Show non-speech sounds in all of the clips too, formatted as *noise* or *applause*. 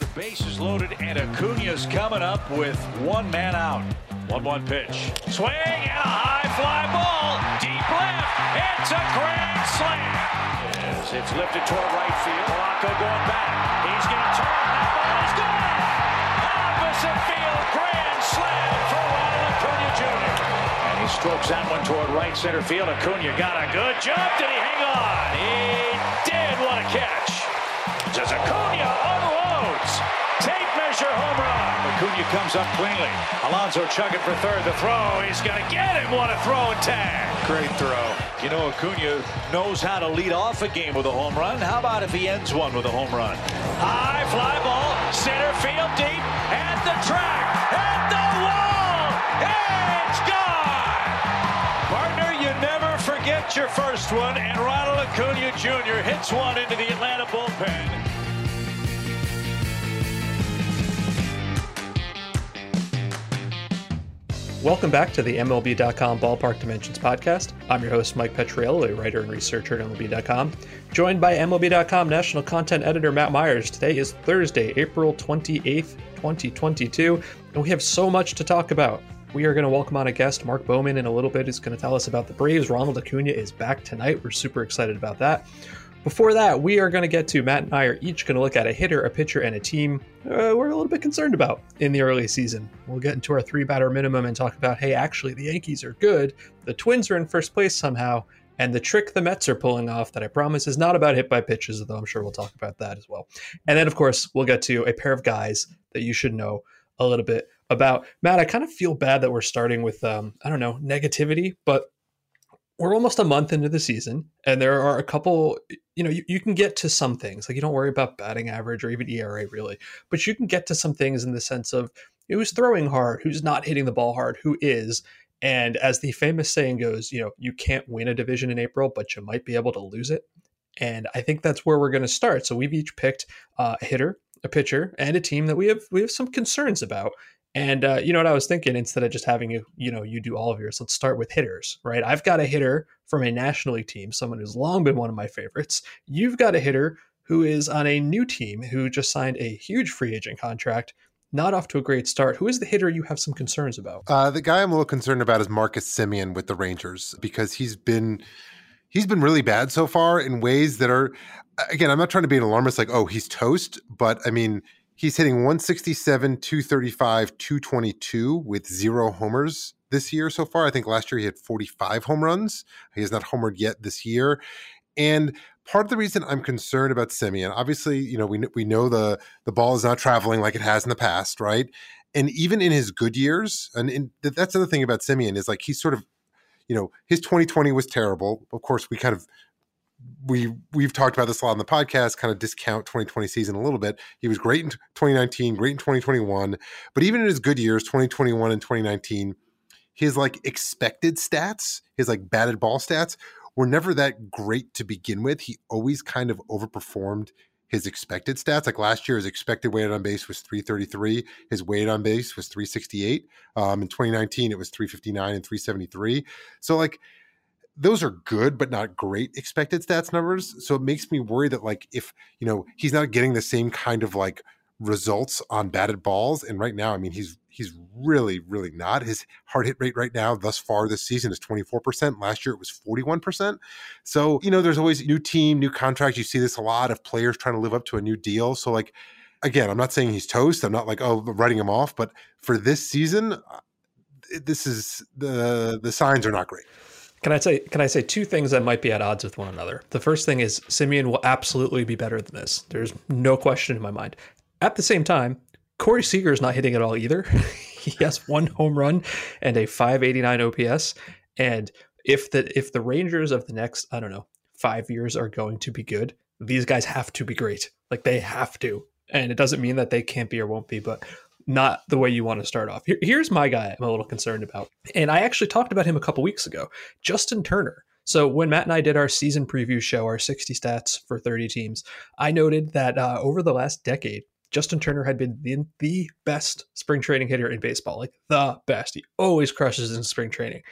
The base is loaded, and Acuna's coming up with one man out. 1 1 pitch. Swing and a high fly ball. Deep left. It's a grand slam. It's lifted toward right field. Polanco going back. He's going to turn. That ball is gone. Opposite field. Grand slam for Ronald Acuna Jr. And he strokes that one toward right center field. Acuna got a good jump. Did he hang on? He did. What a catch. Just Acuna unloads. Tape measure home run. Acuna comes up cleanly. Alonso chugging for third. The throw. He's going to get him. What a throw and tag. Great throw. You know, Acuna knows how to lead off a game with a home run. How about if he ends one with a home run? High fly ball. Center field deep. At the track. At the wall. It's gone. Partner, you never forget your first one. And Ronald Acuna Jr. hits one into the Atlanta bullpen. Welcome back to the MLB.com Ballpark Dimensions podcast. I'm your host, Mike Petriello, a writer and researcher at MLB.com, joined by MLB.com national content editor Matt Myers. Today is Thursday, April 28th, 2022, and we have so much to talk about. We are going to welcome on a guest, Mark Bowman, in a little bit. He's going to tell us about the Braves. Ronald Acuna is back tonight. We're super excited about that. Before that, we are going to get to Matt and I are each going to look at a hitter, a pitcher, and a team uh, we're a little bit concerned about in the early season. We'll get into our three batter minimum and talk about hey, actually, the Yankees are good. The Twins are in first place somehow. And the trick the Mets are pulling off that I promise is not about hit by pitches, though I'm sure we'll talk about that as well. And then, of course, we'll get to a pair of guys that you should know a little bit about. Matt, I kind of feel bad that we're starting with, um, I don't know, negativity, but we're almost a month into the season and there are a couple you know you, you can get to some things like you don't worry about batting average or even era really but you can get to some things in the sense of who's throwing hard who's not hitting the ball hard who is and as the famous saying goes you know you can't win a division in april but you might be able to lose it and i think that's where we're going to start so we've each picked uh, a hitter a pitcher and a team that we have we have some concerns about and uh, you know what I was thinking? Instead of just having you, you know, you do all of yours, let's start with hitters, right? I've got a hitter from a National League team, someone who's long been one of my favorites. You've got a hitter who is on a new team who just signed a huge free agent contract. Not off to a great start. Who is the hitter you have some concerns about? Uh, the guy I'm a little concerned about is Marcus Semien with the Rangers because he's been he's been really bad so far in ways that are again i'm not trying to be an alarmist like oh he's toast but i mean He's hitting 167, 235, 222 with zero homers this year so far. I think last year he had 45 home runs. He has not homered yet this year. And part of the reason I'm concerned about Semien, obviously, you know, we we know the the ball is not traveling like it has in the past, right? And even in his good years, and, and that's the other thing about Semien is like he's sort of, you know, his 2020 was terrible. Of course, we kind of we we've talked about this a lot on the podcast kind of discount 2020 season a little bit. He was great in 2019 great in 2021 but even in his good years 2021 and 2019 his like expected stats his like batted ball stats were never that great to begin with. He always kind of overperformed his expected stats. Like last year his expected weighted on base was 333 his weighted on base was 368 um, in 2019 it was 359 and 373 so like those are good but not great expected stats numbers. So it makes me worry that like if you know he's not getting the same kind of like results on batted balls. And right now i mean he's he's really really not. His hard hit rate right now thus far this season is 24% last year it was 41% so you know there's always new team new contract you see this a lot of players trying to live up to a new deal. So like again i'm not saying he's toast. I'm not like oh writing him off. But for this season uh, this is the the signs are not great can I say can I say two things that might be at odds with one another? The first thing is Semien will absolutely be better than this. There's no question in my mind. At the same time, Corey Seager is not hitting at all either. *laughs* he has one home run and a 589 OPS. And if the if the Rangers of the next, I don't know, five years are going to be good, these guys have to be great. Like they have to. And it doesn't mean that they can't be or won't be, but not the way you want to start off. Here, here's my guy I'm a little concerned about. And I actually talked about him a couple weeks ago Justin Turner. So when Matt and I did our season preview show, our 60 stats for 30 teams, I noted that uh, over the last decade, Justin Turner had been the, the best spring training hitter in baseball, like the best. He always crushes in spring training,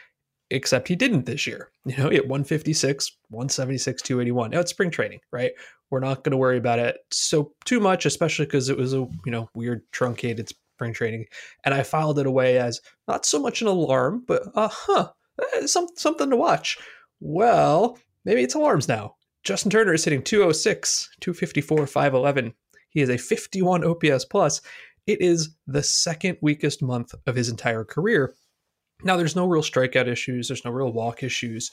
except he didn't this year. *laughs* You know, he had 156, 176, 281. Now it's spring training, right? We're not going to worry about it so too much, especially because it was a you know weird truncated spring training, and I filed it away as not so much an alarm, but uh huh, eh, some, something to watch. Well, maybe it's alarms now. Justin Turner is hitting 206, 254, 511. He is a 51 OPS plus. It is the second weakest month of his entire career. Now, there's no real strikeout issues, there's no real walk issues,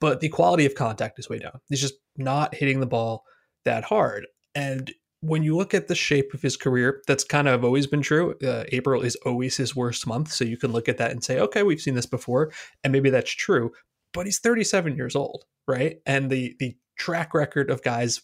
but the quality of contact is way down. He's just not hitting the ball that hard. And when you look at the shape of his career, that's kind of always been true. Uh, April is always his worst month. So you can look at that and say, okay, we've seen this before. And maybe that's true. But he's 37 years old, right? And the, the track record of guys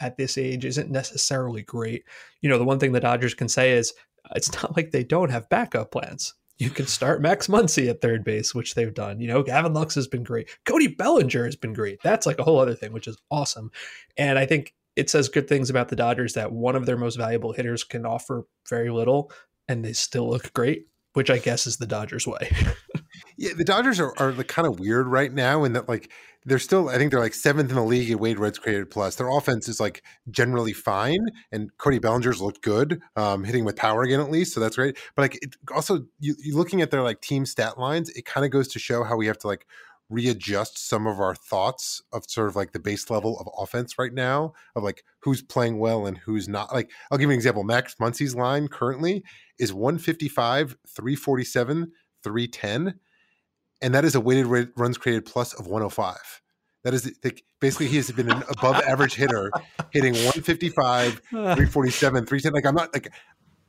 at this age isn't necessarily great. You know, the one thing the Dodgers can say is it's not like they don't have backup plans. You can start Max Muncy at third base, which they've done. You know, Gavin Lux has been great. Cody Bellinger has been great. That's like a whole other thing, which is awesome. And I think it says good things about the Dodgers that one of their most valuable hitters can offer very little and they still look great, which I guess is the Dodgers way. *laughs* yeah, the Dodgers are, are like kind of weird right now in that like they're still I think they're like seventh in the league at Wade Runs created plus. Their offense is like generally fine, and Cody Bellinger's looked good, um, hitting with power again at least, so that's great. But like it also you looking at their like team stat lines, it kind of goes to show how we have to like readjust some of our thoughts of sort of like the base level of offense right now of like who's playing well and who's not. Like I'll give you an example. Max Muncy's line currently is 155, 347, 310 and that is a weighted runs created plus of 105. That is like, basically he has been an above average hitter, hitting 155, 347, 310. Like I'm not like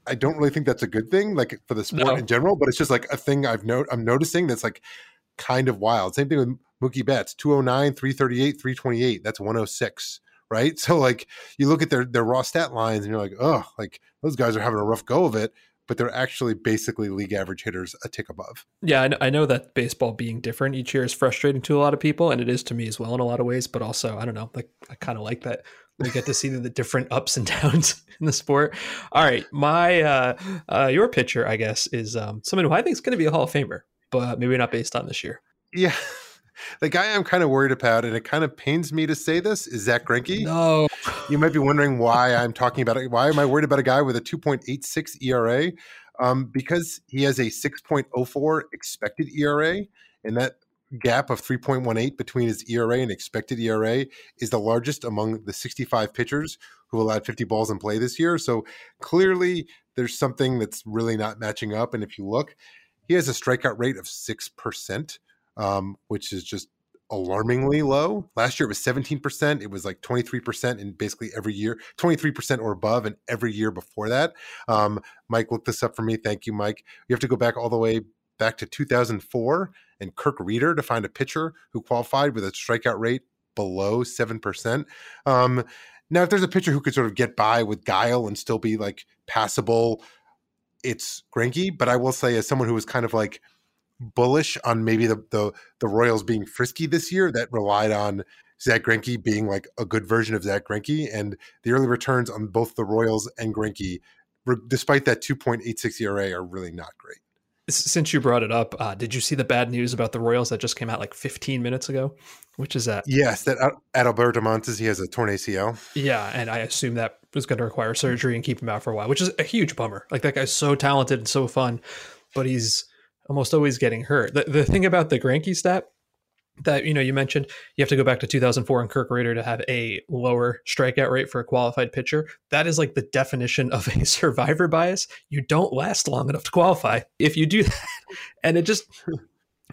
I don't really think that's a good thing, like for the sport no. in general, but it's just like a thing I've note I'm noticing that's like kind of wild. Same thing with Mookie Betts, 209, 338, 328. That's 106 right? *laughs* So like you look at their their raw stat lines and you're like, oh, like those guys are having a rough go of it but they're actually basically league average hitters a tick above. Yeah, I know that baseball being different each year is frustrating to a lot of people, and it is to me as well in a lot of ways. But also, I don't know, like I kind of like that we get to see the different ups and *laughs* downs in the sport. All right, my uh, uh your pitcher, I guess, is um, someone who I think is going to be a Hall of Famer, but maybe not based on this year. Yeah, *laughs* the guy I'm kind of worried about, and it kind of pains me to say this, is Zack Greinke. No, you might be wondering why I'm talking about it. Why am I worried about a guy with a 2.86 ERA? Um, because he has a 6.04 expected ERA, and that gap of 3.18 between his ERA and expected ERA is the largest among the 65 pitchers who allowed 50 balls in play this year. So clearly, there's something that's really not matching up. And if you look, he has a strikeout rate of six percent um, which is just alarmingly low. Last year it was 17%. It was like 23% in basically every year, 23% or above and every year before that. Um, Mike looked this up for me. Thank you, Mike. You have to go back all the way back to 2004 and Kirk Rueter to find a pitcher who qualified with a strikeout rate below 7%. Um, now, if there's a pitcher who could sort of get by with guile and still be like passable, it's Greinke. But I will say, as someone who was kind of like – bullish on maybe the, the the Royals being frisky this year that relied on Zack Greinke being like a good version of Zack Greinke, and the early returns on both the Royals and Greinke, despite that 2.86 ERA, are really not great. Since you brought it up, uh, did you see the bad news about the Royals that just came out like 15 minutes ago? Which is that? Yes, that Adalberto Mondesi he has a torn ACL. Yeah, and I assume that was going to require surgery and keep him out for a while, which is a huge bummer. Like that guy's so talented and so fun, but he's almost always getting hurt. The, the thing about the Greinke stat that you know you mentioned you have to go back to 2004 and Kirk Rueter to have a lower strikeout rate for a qualified pitcher. That is like the definition of a *laughs* survivor bias. You don't last long enough to qualify if you do *laughs* that, and it just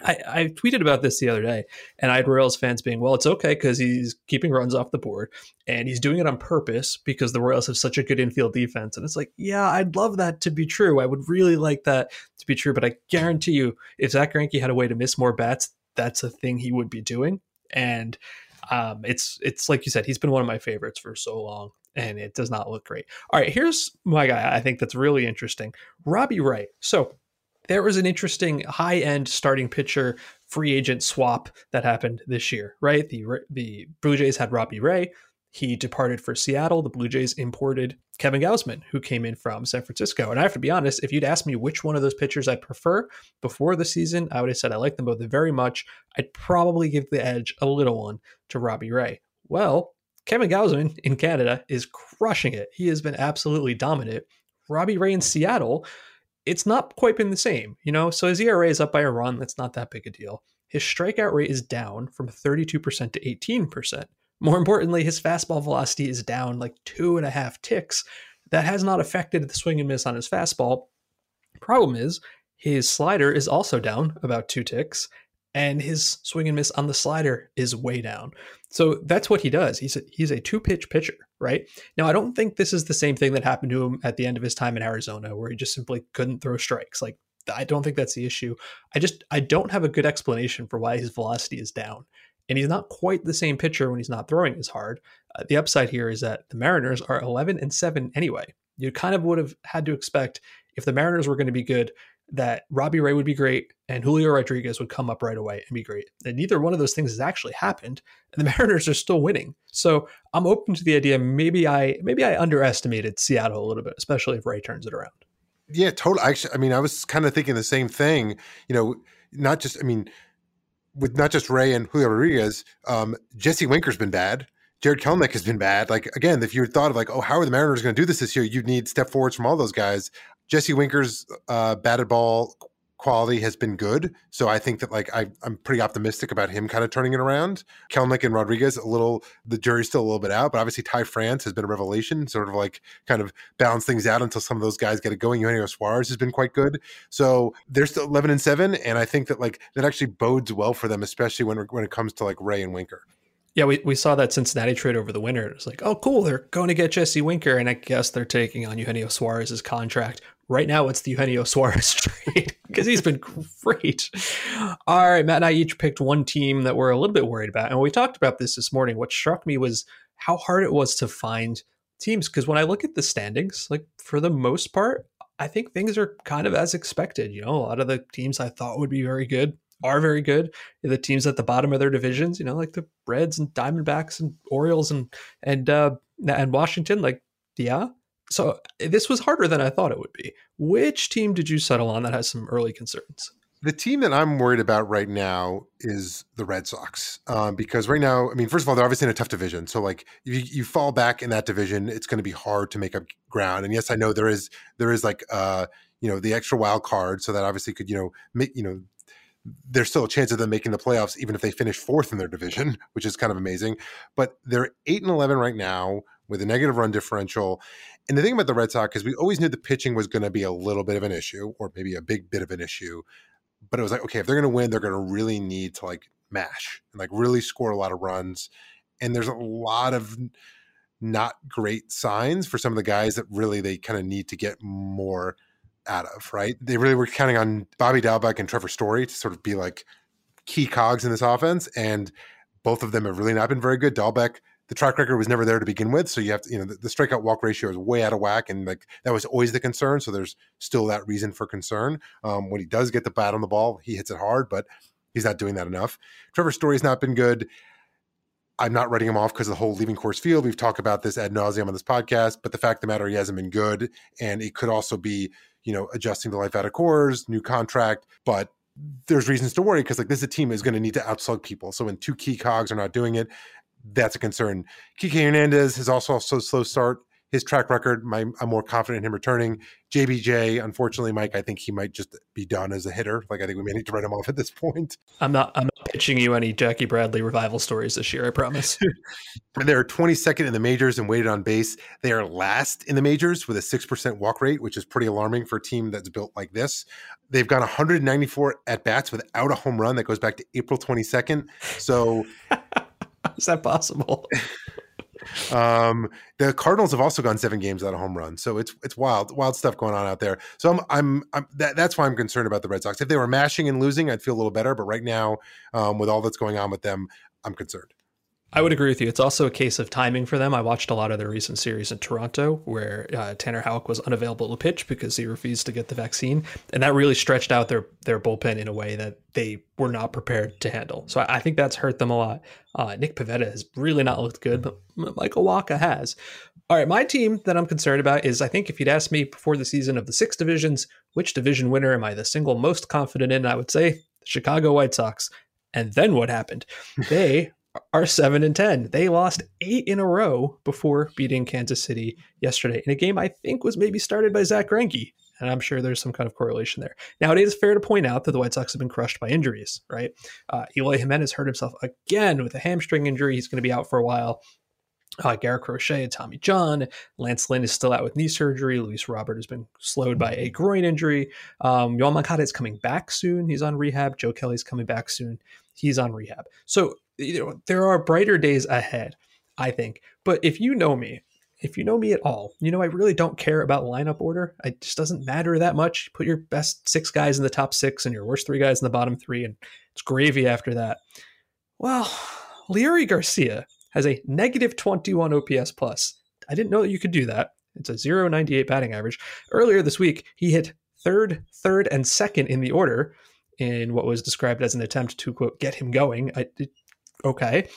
I, I, tweeted about this the other day, and I had Royals fans being, well, it's okay because he's keeping runs off the board and he's doing it on purpose because the Royals have such a good infield defense. And it's like, yeah, I'd love that to be true. I would really like that to be true. But I guarantee you, if Zack Greinke had a way to miss more bats, that's a thing he would be doing. And um, it's it's like you said, he's been one of my favorites for so long, and it does not look great. All right, here's my guy. I think that's really interesting, Robbie Ray. So there was an interesting high end starting pitcher free agent swap that happened this year, right? The the Blue Jays had Robbie Ray. He departed for Seattle. The Blue Jays imported Kevin Gausman, who came in from San Francisco. And I have to be honest, if you'd asked me which one of those pitchers I prefer before the season, I would have said I like them both very much. I'd probably give the edge a little one to Robbie Ray. Well, Kevin Gausman in Canada is crushing it. He has been absolutely dominant. Robbie Ray in Seattle, it's not quite been the same, you know? So his ERA is up by a run. That's not that big a deal. His strikeout rate is down from 32% to 18%. More importantly, his fastball velocity is down like two and a half ticks. That has not affected the swing and miss on his fastball. Problem is, his slider is also down about two ticks, and his swing and miss on the slider is way down. So that's what he does. He's a, he's a two pitch pitcher, right? Now I don't think this is the same thing that happened to him at the end of his time in Arizona, where he just simply couldn't throw strikes. Like I don't think that's the issue. I just I don't have a good explanation for why his velocity is down, and he's not quite the same pitcher when he's not throwing as hard. Uh, the upside here is that the Mariners are 11 and seven anyway. You kind of would have had to expect if the Mariners were going to be good that Robbie Ray would be great and Julio Rodriguez would come up right away and be great. And neither one of those things has actually happened, and the *laughs* Mariners are still winning. So I'm open to the idea. Maybe I maybe I underestimated Seattle a little bit, especially if Ray turns it around. Yeah, totally. Actually, I mean, I was kind of thinking the same thing. You know, not just I mean, with not just Ray and Julio Rodriguez, um, Jesse Winker's been bad. Jared Kelenic has been bad. Like again, if you thought of like, oh, how are the Mariners going to do this this year? You'd need step forwards from all those guys. Jesse Winker's uh, batted ball quality has been good, so I think that like I, am pretty optimistic about him kind of turning it around. Kelenic and Rodriguez, a little the jury's still a little bit out, but obviously Ty France has been a revelation, sort of like kind of balance things out until some of those guys get it going. Eugenio Suarez has been quite good, so they're still 11 and seven, and I think that like that actually bodes well for them, especially when when it comes to like Ray and Winker. Yeah, we, we saw that Cincinnati trade over the winter. It was like, oh, cool, they're going to get Jesse Winker, and I guess they're taking on Eugenio Suarez's contract. Right now, it's the Eugenio Suarez *laughs* trade because he's been great. All right, Matt and I each picked one team that we're a little bit worried about, and we talked about this this morning. What struck me was how hard it was to find teams because when I look at the standings, like for the most part, I think things are kind of as expected. You know, a lot of the teams I thought would be very good are very good. The teams at the bottom of their divisions, you know, like the Reds and Diamondbacks and Orioles and and uh, and Washington, like yeah. So this was harder than I thought it would be. Which team did you settle on that has some early concerns? The team that I'm worried about right now is the Red Sox um, because right now, I mean, first of all, they're obviously in a tough division. So like, you, you fall back in that division, it's going to be hard to make up ground. And yes, I know there is there is like uh, you know the extra wild card, so that obviously could you know make you know there's still a chance of them making the playoffs, even if they finish fourth in their division, *laughs* which is kind of amazing. But they're eight and eleven right now with a negative run differential. And the thing about the Red Sox is we always knew the pitching was going to be a little bit of an issue, or maybe a big bit of an issue. But it was like, okay, if they're going to win, they're going to really need to like mash and like really score a lot of runs. And there's a lot of not great signs for some of the guys that really they kind of need to get more out of, right? They really were counting on Bobby Dalbec and Trevor Story to sort of be like key cogs in this offense. And both of them have really not been very good. Dalbec, the track record was never there to begin with. So you have to, you know, the, the strikeout walk ratio is way out of whack. And like that was always the concern. So there's still that reason for concern. Um, when he does get the bat on the ball, he hits it hard, but he's not doing that enough. Trevor Story's not been good. I'm not writing him off because of the whole leaving Coors Field. We've talked about this ad nauseum on this podcast, but the fact of the matter, he hasn't been good. And it could also be you know, adjusting the life out of Coors, new contract, but there's reasons to worry because like this is a team is going to need to outslug people. So when two key cogs are not doing it, that's a concern. Kike Hernandez has also also slow start his track record, my, I'm more confident in him returning. JBJ, unfortunately, Mike, I think he might just be done as a hitter. Like I think we may need to write him off at this point. I'm not. I'm not pitching you any Jackie Bradley revival stories this year. I promise. *laughs* They're 22nd in the majors and weighted on base. They are last in the majors with a six percent walk rate, which is pretty alarming for a team that's built like this. They've gone 194 at bats without a home run. That goes back to April 22nd. So. *laughs* is that possible? *laughs* Um, the Cardinals have also gone seven games without a home run, so it's it's wild, wild stuff going on out there. So I'm I'm, I'm that, that's why I'm concerned about the Red Sox. If they were mashing and losing, I'd feel a little better. But right now, um, with all that's going on with them, I'm concerned. I would agree with you. It's also a case of timing for them. I watched a lot of their recent series in Toronto where uh, Tanner Houck was unavailable to pitch because he refused to get the vaccine, and that really stretched out their their bullpen in a way that they were not prepared to handle. So I, I think that's hurt them a lot. Uh, Nick Pivetta has really not looked good, but Michael Wacha has. All right, my team that I'm concerned about is I think if you'd asked me before the season of the six divisions, which division winner am I the single most confident in? I would say the Chicago White Sox. And then what happened? They are seven and ten. They lost eight in a row before beating Kansas City yesterday in a game I think was maybe started by Zack Greinke. And I'm sure there's some kind of correlation there. Now, it is fair to point out that the White Sox have been crushed by injuries, right? Uh, Eloy Jimenez hurt himself again with a hamstring injury. He's going to be out for a while. Uh, Garrett Crochet Tommy John. Lance Lynn is still out with knee surgery. Luis Robert has been slowed by a groin injury. Um, Moncada is coming back soon. He's on rehab. Joe Kelly's coming back soon. He's on rehab. So you know there are brighter days ahead, I think. But if you know me, if you know me at all, you know I really don't care about lineup order. It just doesn't matter that much. Put your best six guys in the top six and your worst three guys in the bottom three, and it's gravy after that. Well, Leury Garcia has a negative 21 OPS plus. I didn't know that you could do that. It's a 098 batting average. Earlier this week, he hit third, third, and second in the order in what was described as an attempt to quote get him going. I, it, okay,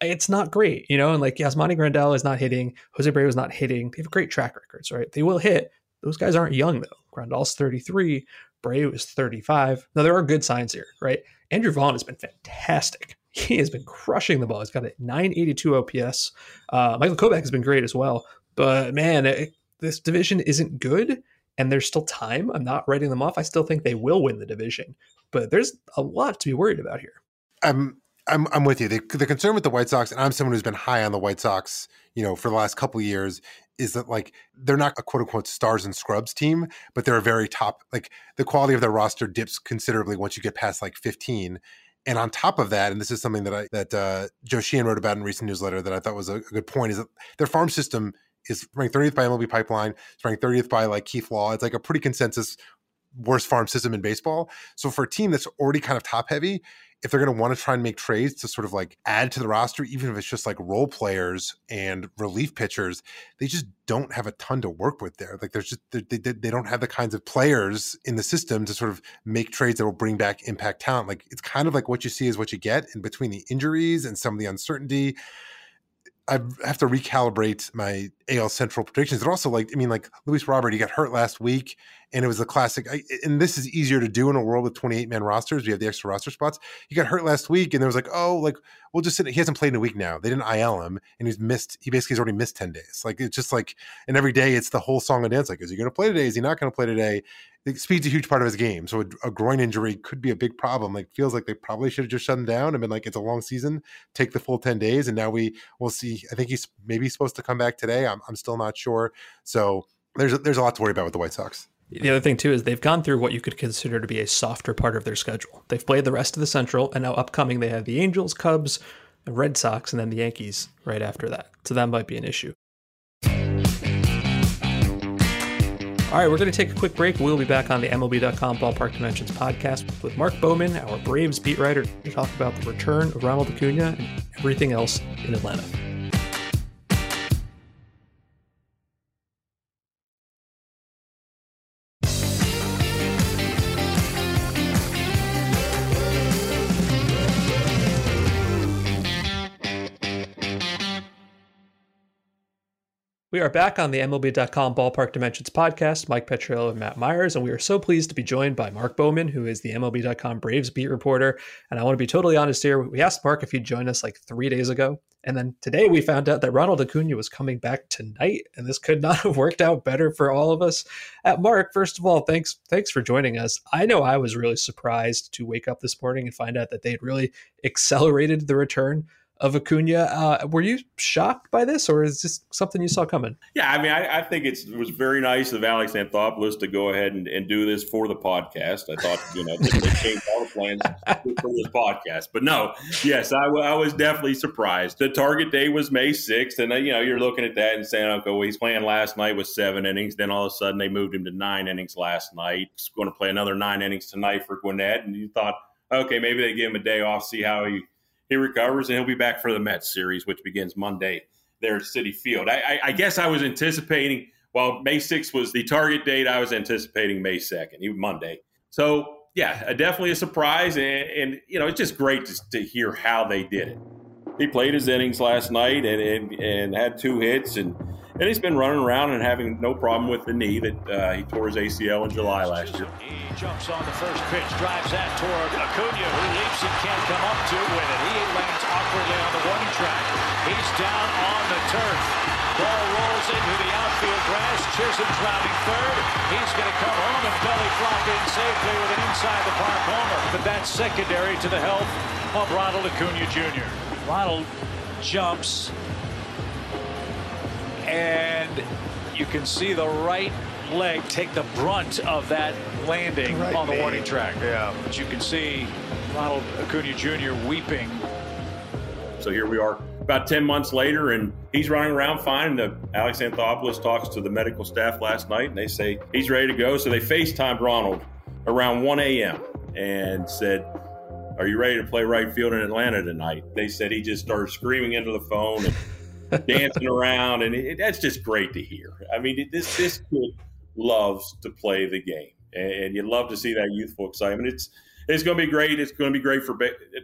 it's not great, you know. And like Yasmani Grandal is not hitting, Jose Abreu is not hitting. They have great track records, right? They will hit. Those guys aren't young though. Grandal's 33, Abreu is 35. Now there are good signs here, right? Andrew Vaughn has been fantastic. *laughs* He has been crushing the ball. He's got a 982 OPS. Uh, Michael Kopech has been great as well. But man, it, this division isn't good and there's still time. I'm not writing them off. I still think they will win the division, but there's a lot to be worried about here. I'm I'm I'm with you. The, the concern with the White Sox, and I'm someone who's been high on the White Sox, you know, for the last couple years, is that like they're not a quote unquote stars and scrubs team, but they're a very top. Like the quality of their roster dips considerably once you get past like 15. And on top of that, and this is something that I that uh, Joe Sheehan wrote about in a recent newsletter that I thought was a, a good point, is that their farm system is ranked 30th by MLB Pipeline. It's ranked 30th by like Keith Law. It's like a pretty consensus worst farm system in baseball. So for a team that's already kind of top heavy, if they're going to want to try and make trades to sort of like add to the roster, even if it's just like role players and relief pitchers, they just don't have a ton to work with there. Like there's just they, they, they don't have the kinds of players in the system to sort of make trades that will bring back impact talent. Like it's kind of like what you see is what you get, in between the injuries and some of the uncertainty. I have to recalibrate my AL Central predictions. But also, like, I mean, like Luis Robert, he got hurt last week, and it was a classic. I, and this is easier to do in a world with 28 man rosters. We have the extra roster spots. He got hurt last week, and there was like, oh, like, we'll just sit. He hasn't played in a week now. They didn't IL him, and he's missed, he basically has already missed 10 days. Like, it's just like, and every day it's the whole song and dance. Like, is he going to play today? Is he not going to play today? speed's a huge part of his game. So a, a, groin injury could be a big problem. Like feels like they probably should have just shut him down and been like, it's a long season, take the full 10 days. And now we will see. I think he's maybe supposed to come back today. I'm, I'm still not sure. So there's, there's a lot to worry about with the White Sox. The other thing too is they've gone through what you could consider to be a softer part of their schedule. They've played the rest of the Central, and now upcoming they have the Angels, Cubs, Red Sox, and then the Yankees right after that. So that might be an issue. All right, we're going to take a quick break. We'll be back on the MLB.com Ballpark Dimensions podcast with Mark Bowman, our Braves beat writer, to talk about the return of Ronald Acuna and everything else in Atlanta. We are back on the MLB.com Ballpark Dimensions podcast. Mike Petriello and Matt Myers, and we are so pleased to be joined by Mark Bowman, who is the MLB.com Braves beat reporter. And I want to be totally honest here. We asked Mark if he'd join us like three days ago, and then today we found out that Ronald Acuna was coming back tonight, and this could not *laughs* have worked out better for all of us. At Mark, first of all, thanks thanks for joining us. I know I was really surprised to wake up this morning and find out that they had really accelerated the return of Acuna. Uh, were you shocked by this, or is this something you saw coming? Yeah, I mean, I, I think it was very nice of Alex Anthopoulos to go ahead and, and, do this for the podcast. I thought, you know, they, changed all the plans for this podcast. But no, yes, I, I was definitely surprised. The target day was May 6th, and, you know, you're looking at that and saying, okay, well, he's playing last night with seven innings. Then all of a sudden they moved him to nine innings last night. He's going to play another nine innings tonight for Gwinnett. And you thought, okay, maybe they give him a day off, see how he – he recovers and he'll be back for the Mets series, which begins Monday there at Citi Field. I, I, I guess I was anticipating, while May 6th was the target date, I was anticipating May 2nd, even Monday. So, yeah, definitely a surprise. And, and you know, it's just great to, to, hear how they did it. He played his innings last night and, and, and had two hits and and he's been running around and having no problem with the knee that uh, he tore his ACL in July last year. He jumps on the first pitch, drives that toward Acuna, who leaps and can't come up to with it. He lands awkwardly on the warning track. He's down on the turf. Ball rolls into the outfield grass. Chisholm's rounding third. He's going to come home and belly flop in safely with an inside the park homer. But that's secondary to the health of Ronald Acuna Jr. Ronald jumps and you can see the right leg take the brunt of that landing right on the warning track. Yeah. But you can see Ronald Acuna Jr. weeping. So here we are about 10 months later, and he's running around fine. The Alex Anthopoulos talks to the medical staff last night, and they say he's ready to go. So they FaceTimed Ronald around 1 a.m. and said, are you ready to play right field in Atlanta tonight? They said he just started screaming into the phone and dancing around, and it, that's just great to hear. I mean, this this kid loves to play the game, and you love to see that youthful excitement. It's it's going to be great. It's going to be great for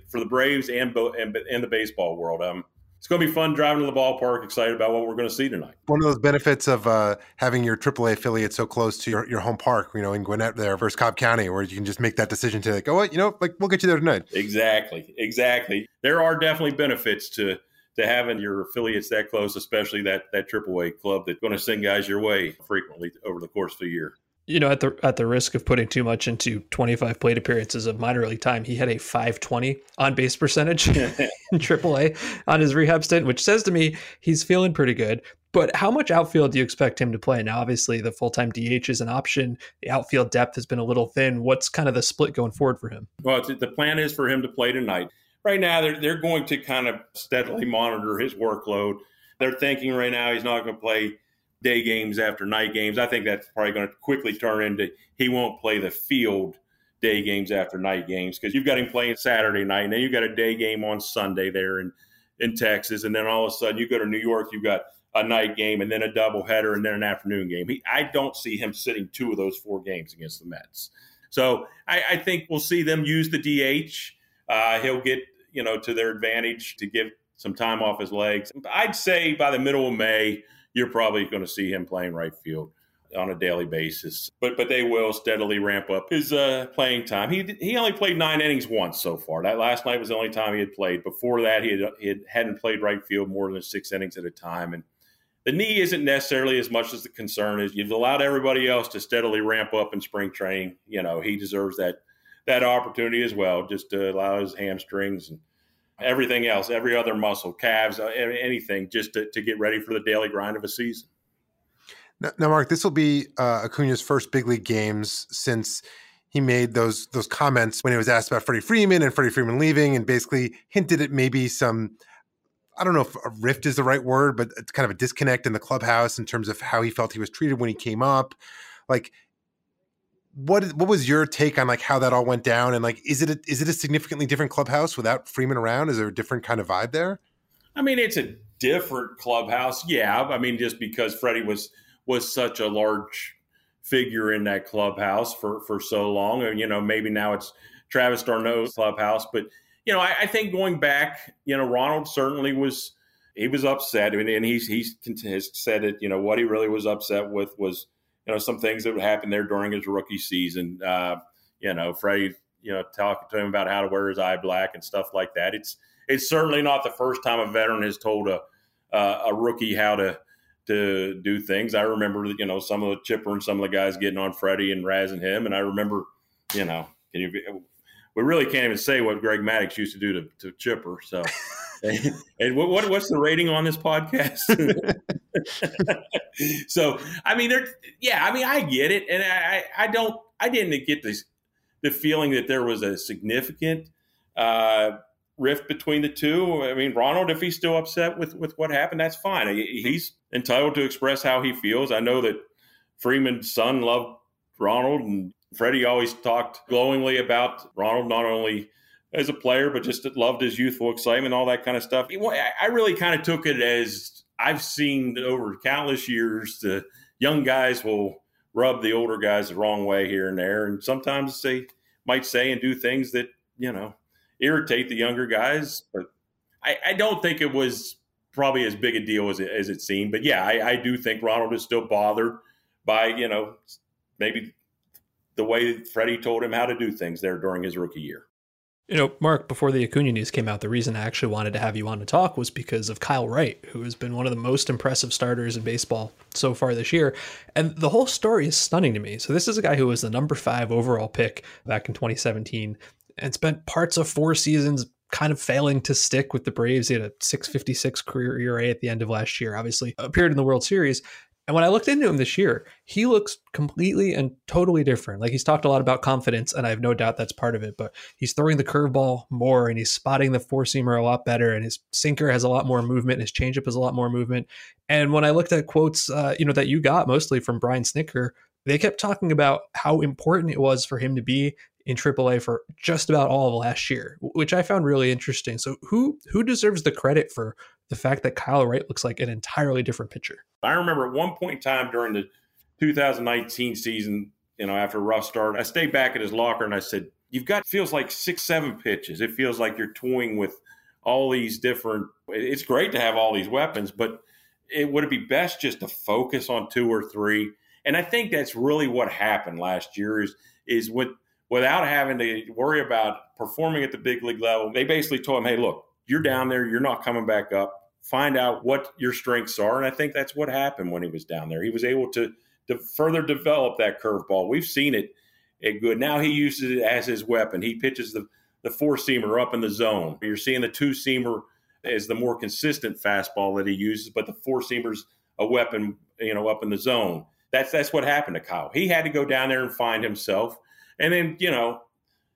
for the Braves and and, and the baseball world. Um, it's going to be fun driving to the ballpark. Excited about what we're going to see tonight. One of those benefits of uh, having your AAA affiliate so close to your, your home park, you know, in Gwinnett there versus Cobb County, where you can just make that decision to like, oh, what, you know, like we'll get you there tonight. Exactly, exactly. There are definitely benefits to to having your affiliates that close, especially that that AAA club that's going to send guys your way frequently over the course of the year you know, at the at the risk of putting too much into 25 plate appearances of minor league time, he had a 520 on base percentage *laughs* in AAA on his rehab stint, which says to me he's feeling pretty good. But how much outfield do you expect him to play? Now, obviously, the full time DH is an option. The outfield depth has been a little thin. What's kind of the split going forward for him? Well, the plan is for him to play tonight. Right now, they're, they're going to kind of steadily monitor his workload. They're thinking right now he's not going to play day games after night games. I think that's probably going to quickly turn into he won't play the field day games after night games because you've got him playing Saturday night and then you've got a day game on Sunday there in, in Texas. And then all of a sudden you go to New York, you've got a night game and then a double header and then an afternoon game. He, I don't see him sitting two of those four games against the Mets. So I, I think we'll see them use the DH. Uh, he'll get, you know, to their advantage to give some time off his legs. I'd say by the middle of May, you're probably going to see him playing right field on a daily basis. But but they will steadily ramp up his uh, playing time. He he only played nine innings once so far. That last night was the only time he had played. Before that, he, had, he hadn't played right field more than six innings at a time. And the knee isn't necessarily as much as the concern is. You've allowed everybody else to steadily ramp up in spring training. You know he deserves that that opportunity as well, just to allow his hamstrings and everything else, every other muscle, calves, uh, anything, just to, to get ready for the daily grind of a season. Now, now Mark, this will be uh, Acuna's first big league games since he made those those comments when he was asked about Freddie Freeman and Freddie Freeman leaving, and basically hinted at maybe some. I don't know if a rift is the right word, but it's kind of a disconnect in the clubhouse in terms of how he felt he was treated when he came up. Like, what what was your take on like how that all went down and like is it a, is it a significantly different clubhouse without Freeman around? Is there a different kind of vibe there? I mean, it's a different clubhouse, yeah. I mean, just because Freddie was was such a large figure in that clubhouse for for so long, and you know, maybe now it's Travis d'Arnaud's clubhouse, but you know, I, I think going back, you know, Ronald certainly was he was upset, I mean, and he's he's said it. You know, what he really was upset with was you know some things that would happen there during his rookie season. Uh, you know, Freddie, you know, talking to him about how to wear his eye black and stuff like that. It's it's certainly not the first time a veteran has told a uh, a rookie how to to do things. I remember, you know, some of the Chipper and some of the guys getting on Freddie and razzing him, and I remember, you know, can you, we really can't even say what Greg Maddux used to do to, to Chipper. So, *laughs* and, and what, what, what's the rating on this podcast? *laughs* *laughs* so, I mean, there, yeah, I mean, I get it, and I, I don't, I didn't get this the feeling that there was a significant uh, rift between the two. I mean, Ronald, if he's still upset with with what happened, that's fine. He's entitled to express how he feels. I know that Freeman's son loved Ronald, and Freddie always talked glowingly about Ronald, not only as a player, but just loved his youthful excitement, all that kind of stuff. I really kind of took it as I've seen over countless years the young guys will rub the older guys the wrong way here and there. And sometimes they might say and do things that, you know, irritate the younger guys. But I, I don't think it was probably as big a deal as it, as it seemed. But yeah, I, I do think Ronald is still bothered by you know maybe the way Freddie told him how to do things there during his rookie year. You know, Mark, before the Acuna news came out, the reason I actually wanted to have you on to talk was because of Kyle Wright, who has been one of the most impressive starters in baseball so far this year. And the whole story is stunning to me. So, this is a guy who was the number five overall pick back in 2017 and spent parts of four seasons kind of failing to stick with the Braves. He had a 656 career ERA at the end of last year, obviously appeared in the World Series. And when I looked into him this year, he looks completely and totally different. Like he's talked a lot about confidence, and I have no doubt that's part of it. But he's throwing the curveball more, and he's spotting the four seamer a lot better, and his sinker has a lot more movement, and his changeup has a lot more movement. And when I looked at quotes, uh, you know, that you got mostly from Brian Snitker, they kept talking about how important it was for him to be in AAA for just about all of last year, which I found really interesting. So who who deserves the credit for the fact that Kyle Wright looks like an entirely different pitcher? I remember at one point in time during the 2019 season, you know, after a rough start, I stayed back at his locker and I said, "You've got feels like six, seven pitches. It feels like you're toying with all these different. It's great to have all these weapons, but it would it be best just to focus on two or three? And I think that's really what happened last year. Is is with without having to worry about performing at the big league level. They basically told him, "Hey, look, you're down there. You're not coming back up. Find out what your strengths are." And I think that's what happened when he was down there. He was able to to further develop that curveball. We've seen it at good. Now he uses it as his weapon. He pitches the the four seamer up in the zone. You're seeing the two seamer as the more consistent fastball that he uses, but the four seamer's a weapon, you know, up in the zone. That's that's what happened to Kyle. He had to go down there and find himself. And then, you know,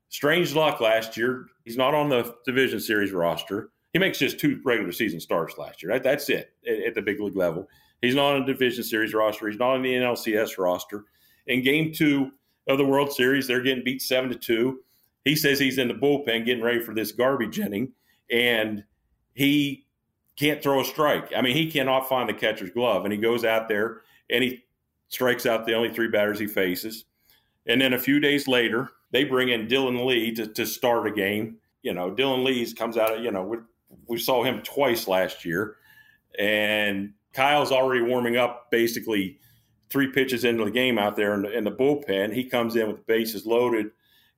strange luck last year. He's not on the division series roster. He makes just two regular season starts last year. That's it at the big league level. He's not on a division series roster. He's not on the NLCS roster. In game two of the World Series, they're getting beat seven to two. He says he's in the bullpen getting ready for this garbage inning, and he can't throw a strike. I mean, he cannot find the catcher's glove, and he goes out there and he strikes out the only three batters he faces. And then a few days later, they bring in Dylan Lee to, to start a game. You know, Dylan Lee's comes out of, you know, we, we saw him twice last year. And Kyle's already warming up basically three pitches into the game out there in the, in the bullpen. He comes in with the bases loaded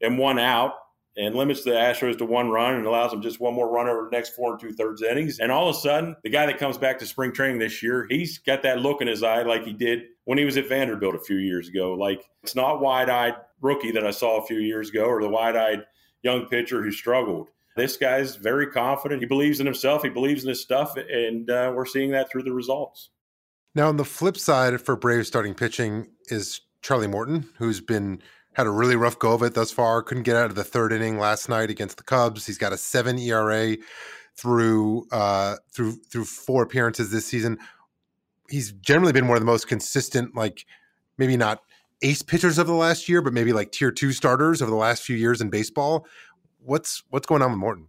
and one out and limits the Astros to one run and allows them just one more run over the next four and two thirds innings. And all of a sudden, the guy that comes back to spring training this year, he's got that look in his eye like he did when he was at Vanderbilt a few years ago. Like it's not wide eyed rookie that I saw a few years ago or the wide eyed young pitcher who struggled. This guy's very confident. He believes in himself. He believes in his stuff, and uh, we're seeing that through the results. Now, on the flip side for Braves starting pitching is Charlie Morton, who's been had a really rough go of it thus far. Couldn't get out of the third inning last night against the Cubs. He's got a seven ERA through uh, through through four appearances this season. He's generally been one of the most consistent, like maybe not ace pitchers of the last year, but maybe like tier two starters over the last few years in baseball. What's what's going on with Morton?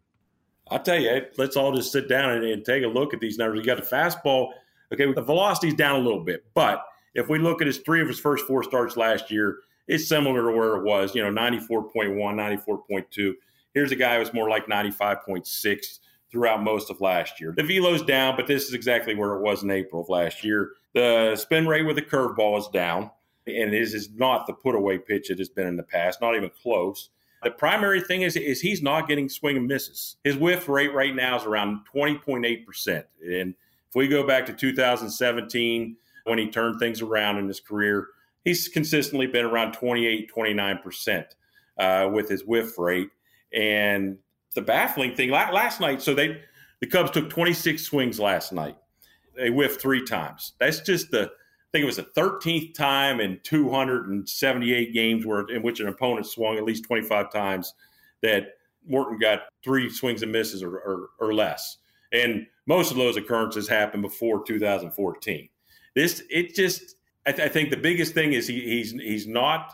I'll tell you, let's all just sit down and, and take a look at these numbers. You got the fastball. Okay, the velocity's down a little bit, but if we look at his three of his first four starts last year, it's similar to where it was, you know, 94.1, 94.2. Here's a guy who's more like 95.6 throughout most of last year. The velo's down, but this is exactly where it was in April of last year. The spin rate with the curveball is down, and this is not the put away pitch it has been in the past, not even close. The primary thing is, is he's not getting swing and misses. His whiff rate right now is around 20.8%. And if we go back to 2017, when he turned things around in his career, he's consistently been around 28, 29% uh, with his whiff rate. And the baffling thing last night, so they the Cubs took 26 swings last night. They whiffed three times. That's just the I think it was the 13th time in 278 games where in which an opponent swung at least 25 times that Morton got three swings and misses or, or, or less. And most of those occurrences happened before 2014. This it just I, th- I think the biggest thing is he, he's he's not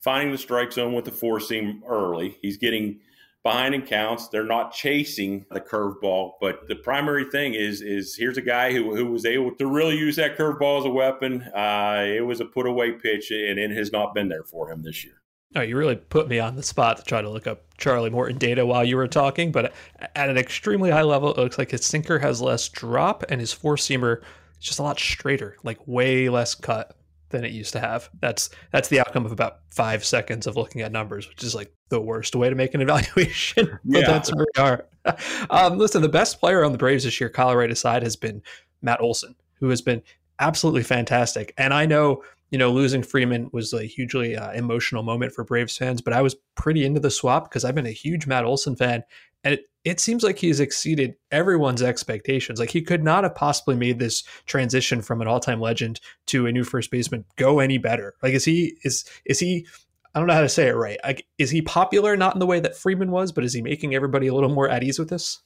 finding the strike zone with the four seam early. He's getting behind in counts. They're not chasing the curveball, but the primary thing is is here's a guy who, who was able to really use that curveball as a weapon. Uh, it was a put away pitch, and it has not been there for him this year. Oh, you really put me on the spot to try to look up Charlie Morton data while you were talking, but at an extremely high level, it looks like his sinker has less drop and his four seamer is just a lot straighter, like way less cut than it used to have. That's that's the outcome of about five seconds of looking at numbers, which is like the worst way to make an *laughs* evaluation. but yeah. that's where we are. *laughs* Um, listen, the best player on the Braves this year, Colorado side, has been Matt Olson, who has been absolutely fantastic. And I know you know, losing Freeman was a hugely uh, emotional moment for Braves fans, but I was pretty into the swap because I've been a huge Matt Olson fan. And it, it seems like he's exceeded everyone's expectations. Like he could not have possibly made this transition from an all-time legend to a new first baseman go any better. Like is he is is he I don't know how to say it right. Like, is he popular not in the way that Freeman was, but is he making everybody a little more at ease with this?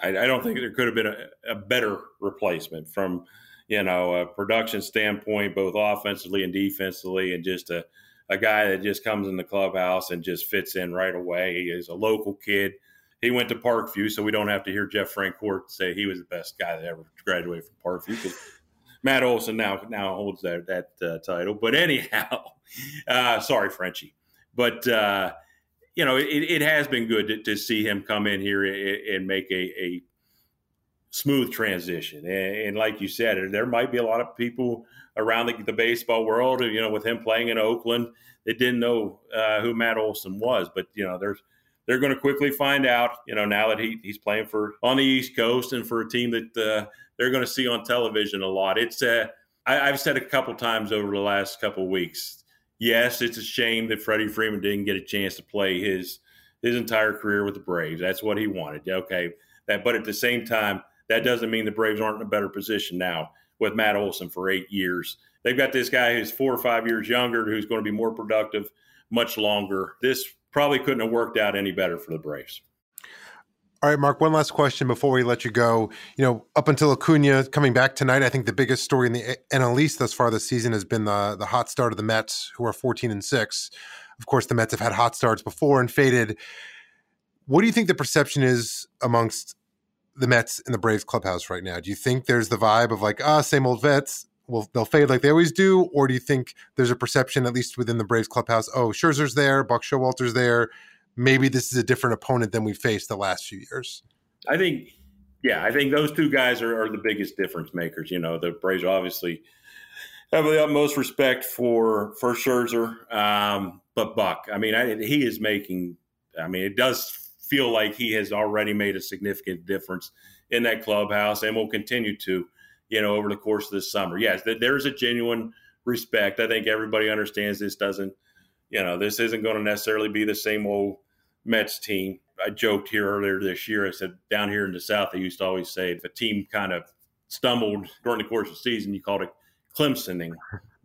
I, I don't think there could have been a, a better replacement from you know, a production standpoint, both offensively and defensively, and just a, a guy that just comes in the clubhouse and just fits in right away. He is a local kid. He went to Parkview, so we don't have to hear Jeff Francoeur say he was the best guy that ever graduated from Parkview *laughs* Matt Olson now now holds that that uh, title. But anyhow, *laughs* uh, sorry, Frenchie, but uh, you know it, it, has been good to, to, see him come in here and, and make a, a smooth transition. And, and, like you said, there might be a lot of people around the, the, baseball world, you know, with him playing in Oakland, that didn't know uh, who Matt Olson was. But you know, there's they're going to quickly find out. You know, now that he, he's playing for on the East Coast and for a team that uh, they're going to see on television a lot. It's uh, I, I've said a couple times over the last couple weeks. Yes, it's a shame that Freddie Freeman didn't get a chance to play his his entire career with the Braves. That's what he wanted. Okay, that, but at the same time, that doesn't mean the Braves aren't in a better position now with Matt Olson for eight years. They've got this guy who's four or five years younger who's going to be more productive much longer. This probably couldn't have worked out any better for the Braves. All right, Mark, one last question before we let you go. You know, up until Acuna coming back tonight, I think the biggest story in the NL East thus far this season has been the the hot start of the Mets, who are 14 and 6. Of course, the Mets have had hot starts before and faded. What do you think the perception is amongst the Mets and the Braves clubhouse right now? Do you think there's the vibe of like, ah, same old Mets, well, they'll fade like they always do, or do you think there's a perception, at least within the Braves clubhouse, oh, Scherzer's there, Buck Showalter's there, maybe this is a different opponent than we faced the last few years? I think, yeah, I think those two guys are, are the biggest difference makers. You know, the Braves obviously have the utmost respect for for Scherzer, um, but Buck, I mean, I, he is making. I mean, it does feel like he has already made a significant difference in that clubhouse and will continue to, you know, over the course of this summer. Yes, there's a genuine respect. I think everybody understands this doesn't, you know, this isn't going to necessarily be the same old Mets team. I joked here earlier this year. I said down here in the South, they used to always say if a team kind of stumbled during the course of the season, you called it Clemsoning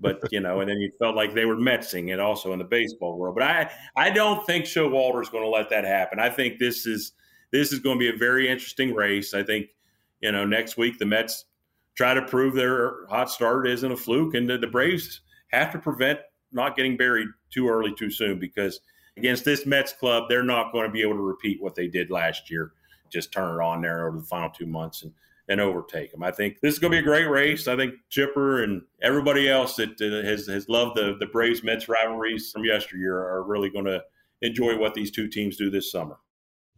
but you know, and then you felt like they were Metsing it also in the baseball world. But I, I don't think Showalter is going to let that happen. I think this is this is going to be a very interesting race. I think you know next week the Mets try to prove their hot start isn't a fluke, and the, the Braves have to prevent not getting buried too early too soon because against this Mets club, they're not going to be able to repeat what they did last year. Just turn it on there over the final two months and and overtake them. I think this is going to be a great race. I think Chipper and everybody else that uh, has has loved the the Braves Mets rivalries from yesteryear are really going to enjoy what these two teams do this summer.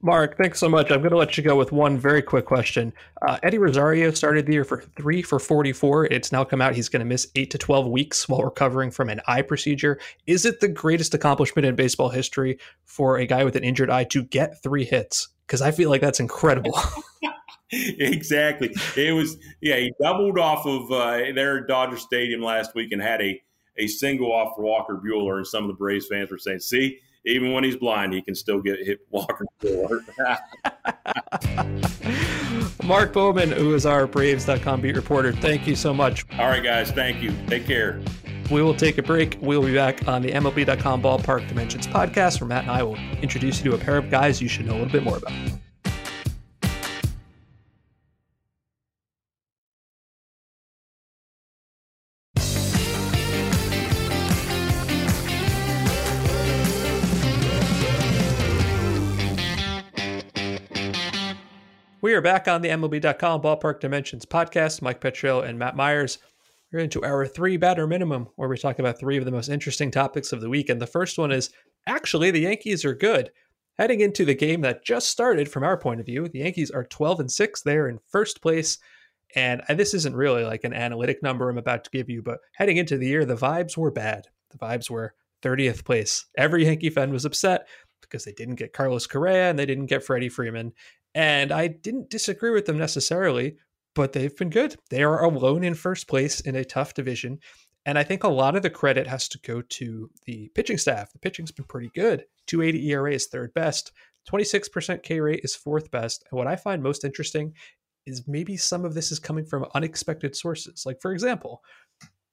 Mark, thanks so much. I'm going to let you go with one very quick question. Uh, Eddie Rosario started the year for three for 44. It's now come out he's going to miss eight to 12 weeks while recovering from an eye procedure. Is it the greatest accomplishment in baseball history for a guy with an injured eye to get three hits? Because I feel like that's incredible. *laughs* exactly. It was yeah. He doubled off of uh, at Dodger Stadium last week and had a a single off Walker Buehler. and some of the Braves fans were saying, "See, even when he's blind, he can still get hit Walker Buehler." *laughs* Mark Bowman, who is our Braves.com beat reporter, thank you so much. All right, guys, thank you. Take care. We will take a break. We'll be back on the MLB.com Ballpark Dimensions podcast, where Matt and I will introduce you to a pair of guys you should know a little bit more about. We are back on the MLB.com Ballpark Dimensions podcast. Mike Petriello and Matt Myers. We're into our three batter minimum, where we talk about three of the most interesting topics of the week. And the first one is actually the Yankees are good. Heading into the game that just started from our point of view, the Yankees are 12 and 6. They're in first place. And this isn't really like an analytic number I'm about to give you, but heading into the year, the vibes were bad. The vibes were 30th place. Every Yankee fan was upset because they didn't get Carlos Correa and they didn't get Freddie Freeman. And I didn't disagree with them necessarily, but they've been good. They are alone in first place in a tough division. And I think a lot of the credit has to go to the pitching staff. The pitching's been pretty good. 280 ERA is third best. 26% K rate is fourth best. And what I find most interesting is maybe some of this is coming from unexpected sources. Like, for example,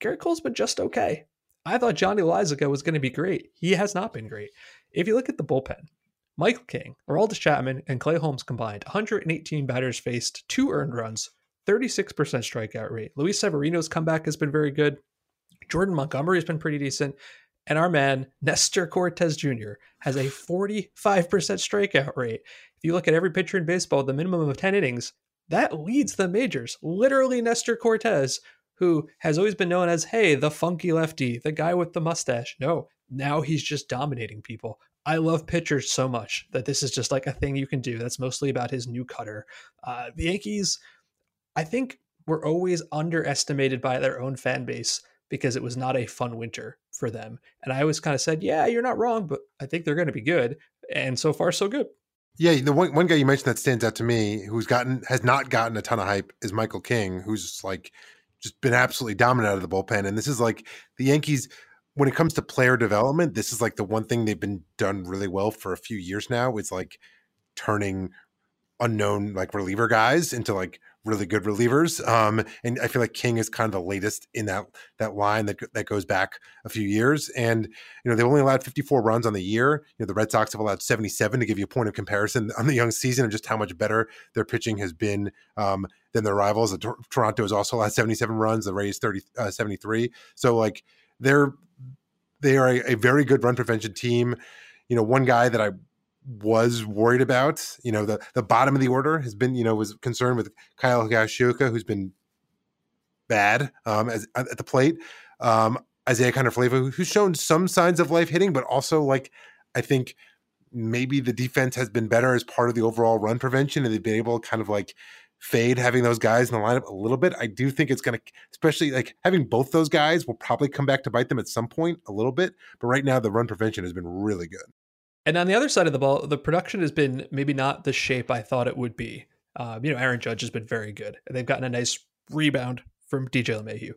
Gerrit Cole's been just okay. I thought Johnny Loáisiga was going to be great. He has not been great. If you look at the bullpen, Michael King, Aroldis Chapman, and Clay Holmes combined, 118 batters faced, two earned runs, 36% strikeout rate. Luis Severino's comeback has been very good. Jordan Montgomery has been pretty decent. And our man, Nestor Cortes Jr., has a 45% strikeout rate. If you look at every pitcher in baseball, the minimum of 10 innings, that leads the majors. Literally, Nestor Cortes, who has always been known as, hey, the funky lefty, the guy with the mustache. No, now he's just dominating people. I love pitchers so much that this is just like a thing you can do. That's mostly about his new cutter. Uh, the Yankees, I think, were always underestimated by their own fan base because it was not a fun winter for them. And I always kind of said, yeah, you're not wrong, but I think they're going to be good. And so far, so good. Yeah, the one, one guy you mentioned that stands out to me who's gotten has not gotten a ton of hype is Michael King, who's like just been absolutely dominant out of the bullpen. And this is like the Yankees when it comes to player development, this is like the one thing they've been done really well for a few years now. It's like turning unknown like reliever guys into like really good relievers. Um, and I feel like King is kind of the latest in that that line that that goes back a few years. And you know they've only allowed 54 runs on the year. You know the Red Sox have allowed 77 to give you a point of comparison on the young season of just how much better their pitching has been um, than their rivals. The, Toronto has also allowed 77 runs. The Rays 30 uh, 73. So like they're they are a, a very good run prevention team. You know one guy that I was worried about. You know, the the bottom of the order has been, you know, was concerned with Kyle Higashioka, who's been bad um, as, at the plate. Um, Isiah Kiner-Falefa, who's shown some signs of life hitting, but also like I think maybe the defense has been better as part of the overall run prevention, and they've been able to kind of like fade having those guys in the lineup a little bit. I do think it's going to, especially like having both those guys will probably come back to bite them at some point a little bit. But right now, the run prevention has been really good. And on the other side of the ball, the production has been maybe not the shape I thought it would be. Um, you know, Aaron Judge has been very good. They've gotten a nice rebound from DJ LeMahieu.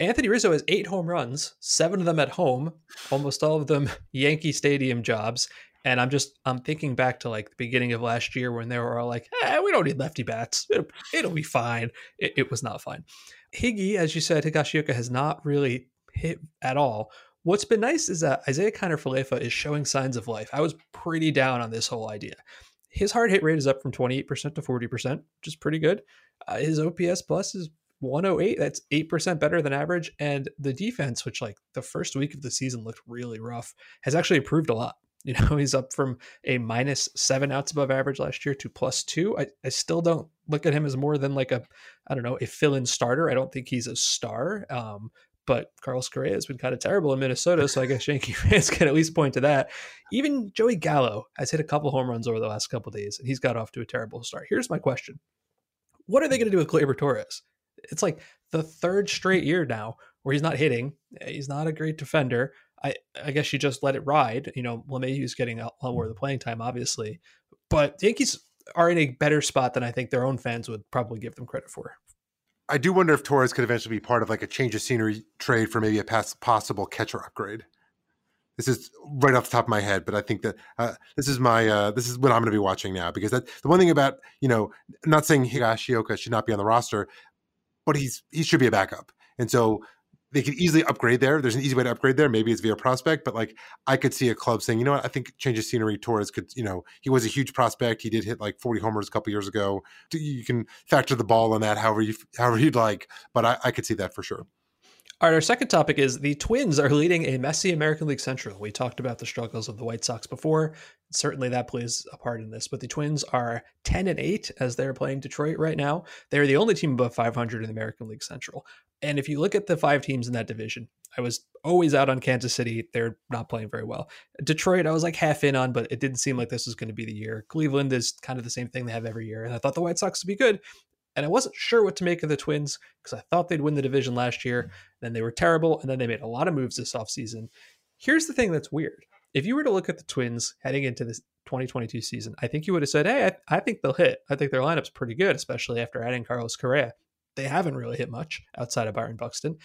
Anthony Rizzo has eight home runs, seven of them at home, almost all of them *laughs* Yankee Stadium jobs. And I'm just I'm thinking back to like the beginning of last year when they were all like, eh, we don't need lefty bats. It'll, it'll be fine. It, it, was not fine. Higgy, as you said, Higashioka has not really hit at all. What's been nice is that Isiah Kiner-Falefa is showing signs of life. I was pretty down on this whole idea. His hard hit rate is up from 28% to 40%, which is pretty good. Uh, his OPS plus is 108. That's 8% better than average. And the defense, which like the first week of the season looked really rough, has actually improved a lot. You know, *laughs* he's up from a minus seven outs above average last year to plus two. I, I still don't look at him as more than like a, I don't know, a fill in starter. I don't think he's a star. Um, but Carlos Correa has been kind of terrible in Minnesota, so I guess Yankee *laughs* fans can at least point to that. Even Joey Gallo has hit a couple home runs over the last couple days, and he's got off to a terrible start. Here's my question: What are they going to do with Gleyber Torres? It's like the third straight year now where he's not hitting. He's not a great defender. I I guess you just let it ride. You know, LeMahieu's getting a lot more of the playing time, obviously, but the Yankees are in a better spot than I think their own fans would probably give them credit for. I do wonder if Torres could eventually be part of like a change of scenery trade for maybe a possible catcher upgrade. This is right off the top of my head, but I think that uh, this is my uh, this is what I'm going to be watching now because that the one thing about you know not saying Higashioka should not be on the roster, but he's he should be a backup, and so they could easily upgrade there. There's an easy way to upgrade there. Maybe it's via prospect, but like I could see a club saying, you know what, I think change of scenery. Torres could, you know, he was a huge prospect. He did hit like 40 homers a couple years ago. You can factor the ball on that however you however you'd like, but I, I could see that for sure. All right, our second topic is the Twins are leading a messy American League Central. We talked about the struggles of the White Sox before. Certainly that plays a part in this, but the Twins are 10 and 8 as they're playing Detroit right now. They're the only team above 500 in the American League Central. And if you look at the five teams in that division, I was always out on Kansas City. They're not playing very well. Detroit, I was like half in on, but it didn't seem like this was going to be the year. Cleveland is kind of the same thing they have every year. And I thought the White Sox would be good. And I wasn't sure what to make of the Twins because I thought they'd win the division last year. Then they were terrible. And then they made a lot of moves this offseason. Here's the thing that's weird. If you were to look at the Twins heading into this 2022 season, I think you would have said, hey, I, I think they'll hit. I think their lineup's pretty good, especially after adding Carlos Correa. They haven't really hit much outside of Byron Buxton.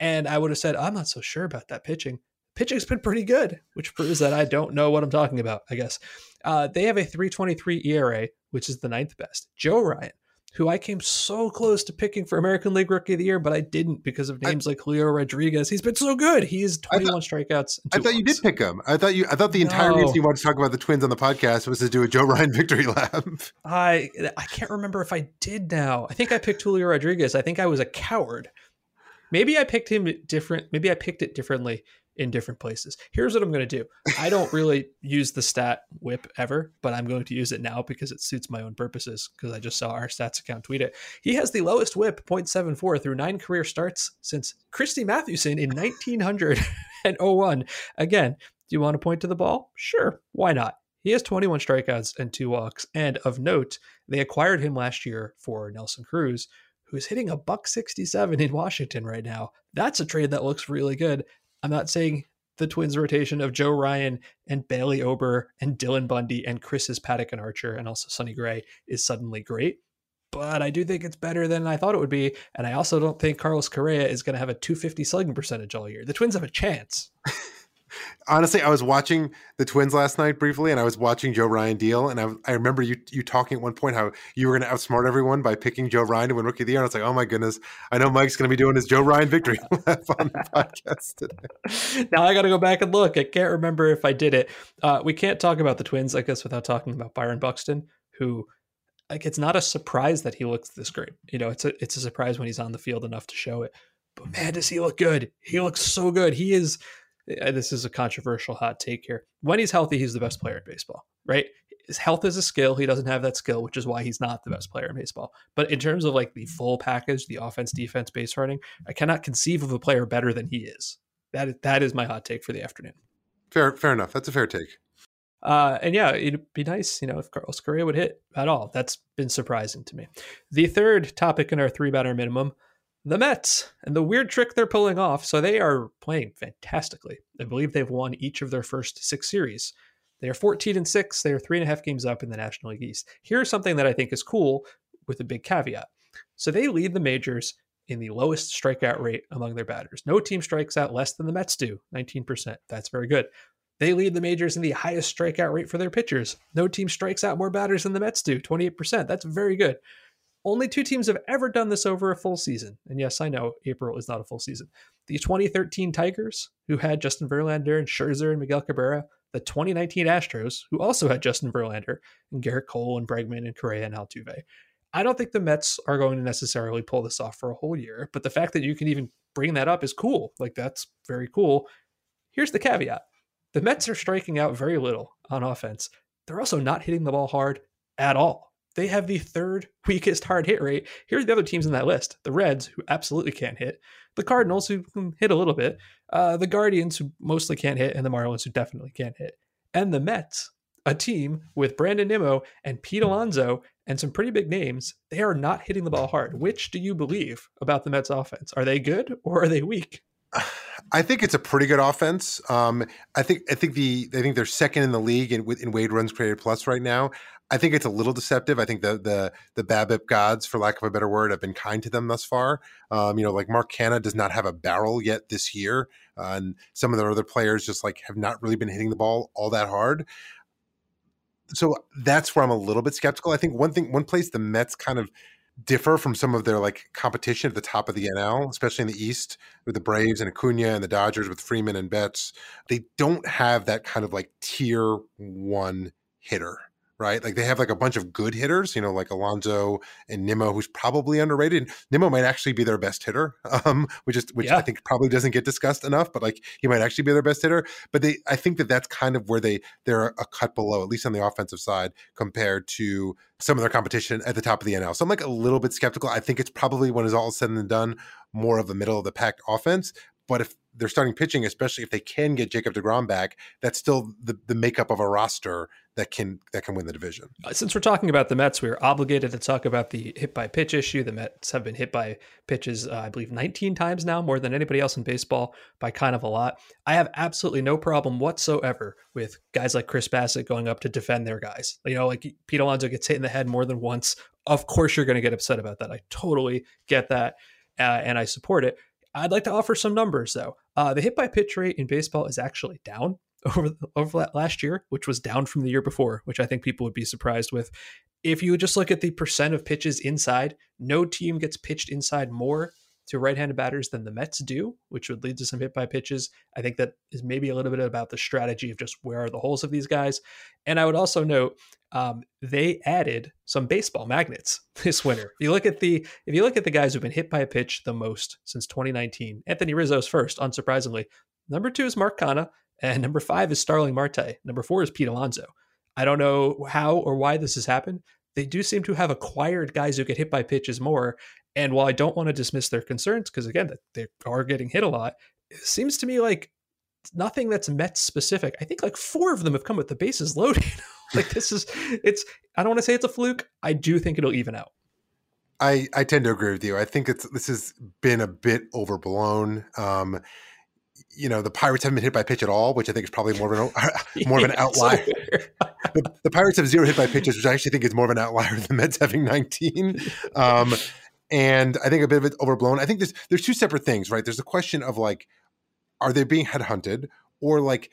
And I would have said, I'm not so sure about that pitching. Pitching's been pretty good, which proves that I don't know what I'm talking about, I guess. Uh, they have a 323 ERA, which is the ninth best. Joe Ryan, who I came so close to picking for American League Rookie of the Year, but I didn't because of names I, like Julio Rodriguez. He's been so good. He's 21 thought, strikeouts. I thought walks. you did pick him. I thought you. I thought the entire no. reason you wanted to talk about the Twins on the podcast was to do a Joe Ryan *laughs* victory lap. I I can't remember if I did. Now I think I picked Julio Rodriguez. I think I was a coward. Maybe I picked him different. Maybe I picked it differently in different places. Here's what I'm going to do. I don't really use the stat whip ever, but I'm going to use it now because it suits my own purposes because I just saw our stats account tweet it. He has the lowest whip 0.74 through 9 career starts since Christy Mathewson in 1901. Again, do you want to point to the ball? Sure, why not? He has 21 strikeouts and 2 walks and of note, they acquired him last year for Nelson Cruz who's hitting a buck 67 in Washington right now. That's a trade that looks really good. I'm not saying the Twins rotation of Joe Ryan and Bailey Ober and Dylan Bundy and Chris's Paddack and Archer and also Sonny Gray is suddenly great. But I do think it's better than I thought it would be. And I also don't think Carlos Correa is going to have a 250 slugging percentage all year. The Twins have a chance. *laughs* honestly, I was watching the Twins last night briefly, and I was watching Joe Ryan deal, and I, I remember you you talking at one point how you were going to outsmart everyone by picking Joe Ryan to win Rookie of the Year. And I was like, oh my goodness, I know Mike's going to be doing his Joe Ryan victory *laughs* on the podcast today. *laughs* Now I got to go back and look. I can't remember if I did it. Uh, we can't talk about the Twins, I guess, without talking about Byron Buxton, who like it's not a surprise that he looks this great. You know, it's a it's a surprise when he's on the field enough to show it. But man, does he look good? He looks so good. He is this is a controversial hot take here. When he's healthy, he's the best player in baseball, right? His health is a skill. He doesn't have that skill, which is why he's not the best player in baseball. But in terms of like the full package, the offense, defense, base running, I cannot conceive of a player better than he is. That is, that is my hot take for the afternoon. Fair, fair enough. That's a fair take. Uh, and yeah, it'd be nice, you know, if Carlos Correa would hit at all. That's been surprising to me. The third topic in our three batter minimum the Mets and the weird trick they're pulling off. So they are playing fantastically. I believe they've won each of their first six series. They are 14 and 6. They are three and a half games up in the National League East. Here's something that I think is cool with a big caveat. So they lead the majors in the lowest strikeout rate among their batters. No team strikes out less than the Mets do, 19%. That's very good. They lead the majors in the highest strikeout rate for their pitchers. No team strikes out more batters than the Mets do, 28%. That's very good. Only two teams have ever done this over a full season. And yes, I know April is not a full season. The 2013 Tigers, who had Justin Verlander and Scherzer and Miguel Cabrera. The 2019 Astros, who also had Justin Verlander and Gerrit Cole and Bregman and Correa and Altuve. I don't think the Mets are going to necessarily pull this off for a whole year, but the fact that you can even bring that up is cool. Like, that's very cool. Here's the caveat the Mets are striking out very little on offense. They're also not hitting the ball hard at all. They have the third *laughs* weakest hard hit rate. Here are the other teams in that list the Reds, who absolutely can't hit, the Cardinals, who can hit a little bit, uh, the Guardians, who mostly can't hit, and the Marlins, who definitely can't hit, and the Mets, a team with Brandon Nimmo and Pete Alonso and some pretty big names. They are not hitting the ball hard. Which do you believe about the Mets offense? Are they good or are they weak? *sighs* I think it's a pretty good offense. Um, I think I think the I think they're second in the league in, in weighted runs created plus right now. I think it's a little deceptive. I think the the the BABIP gods, for lack of a better word, have been kind to them thus far. Um, you know, like Mark Canha does not have a barrel yet this year, uh, and some of their other players just like have not really been hitting the ball all that hard. So that's where I'm a little bit skeptical. I think one thing, one place the Mets kind of differ from some of their like competition at the top of the NL, especially in the East with the Braves and Acuna and the Dodgers with Freeman and Betts. They don't have that kind of like tier one hitter right? Like they have like a bunch of good hitters, you know, like Alonso and Nimmo, who's probably underrated. Nimmo might actually be their best hitter, *laughs* um, which is which yeah. I think probably doesn't get discussed enough. But like he might actually be their best hitter. But they, I think that that's kind of where they they're a cut below, at least on the offensive side, compared to some of their competition at the top of the NL. So I'm like a little bit skeptical. I think it's probably when it's all said and done, more of a middle of the pack offense. But if they're starting pitching, especially if they can get Jacob Degrom back, that's still the, the makeup of a roster that can that can win the division. Uh, since we're talking about the Mets, we're obligated to talk about the hit by pitch issue. The Mets have been hit by pitches, uh, I believe, 19 times now, more than anybody else in baseball by kind of a lot. I have absolutely no problem whatsoever with guys like Chris Bassitt going up to defend their guys. You know, like Pete Alonso gets hit in the head more than once. Of course, you're going to get upset about that. I totally get that, uh, and I support it. I'd like to offer some numbers though. Uh, the hit by pitch rate in baseball is actually down *laughs* over over last year, which was down from the year before, which I think people would be surprised with. If you just look at the percent of pitches inside, no team gets pitched inside more to right-handed batters than the Mets do, which would lead to some hit by pitches. I think that is maybe a little bit about the strategy of just where are the holes of these guys. And I would also note um, they added some baseball magnets *laughs* this winter. If you look at the if you look at the guys who've been hit by a pitch the most since 2019, Anthony Rizzo's first, unsurprisingly. Number two is Mark Canha, and number five is Starling Marte. Number four is Pete Alonso. I don't know how or why this has happened. They do seem to have acquired guys who get hit by pitches more. And while I don't want to dismiss their concerns, because again, they are getting hit a lot, it seems to me like nothing that's Mets specific. I think like four of them have come with the bases loaded. *laughs* like this is it's I don't want to say it's a fluke. I do think it'll even out. I I tend to agree with you. I think it's this has been a bit overblown. Um, you know, the Pirates haven't been hit by pitch at all, which I think is probably more of an *laughs* more of an *laughs* outlier. the, the, Pirates have zero hit by pitches, which I actually think is more of an outlier than the Mets having 19. Um, and I think a bit of it overblown. I think there's there's two separate things, right? There's the question of like, are they being headhunted, or like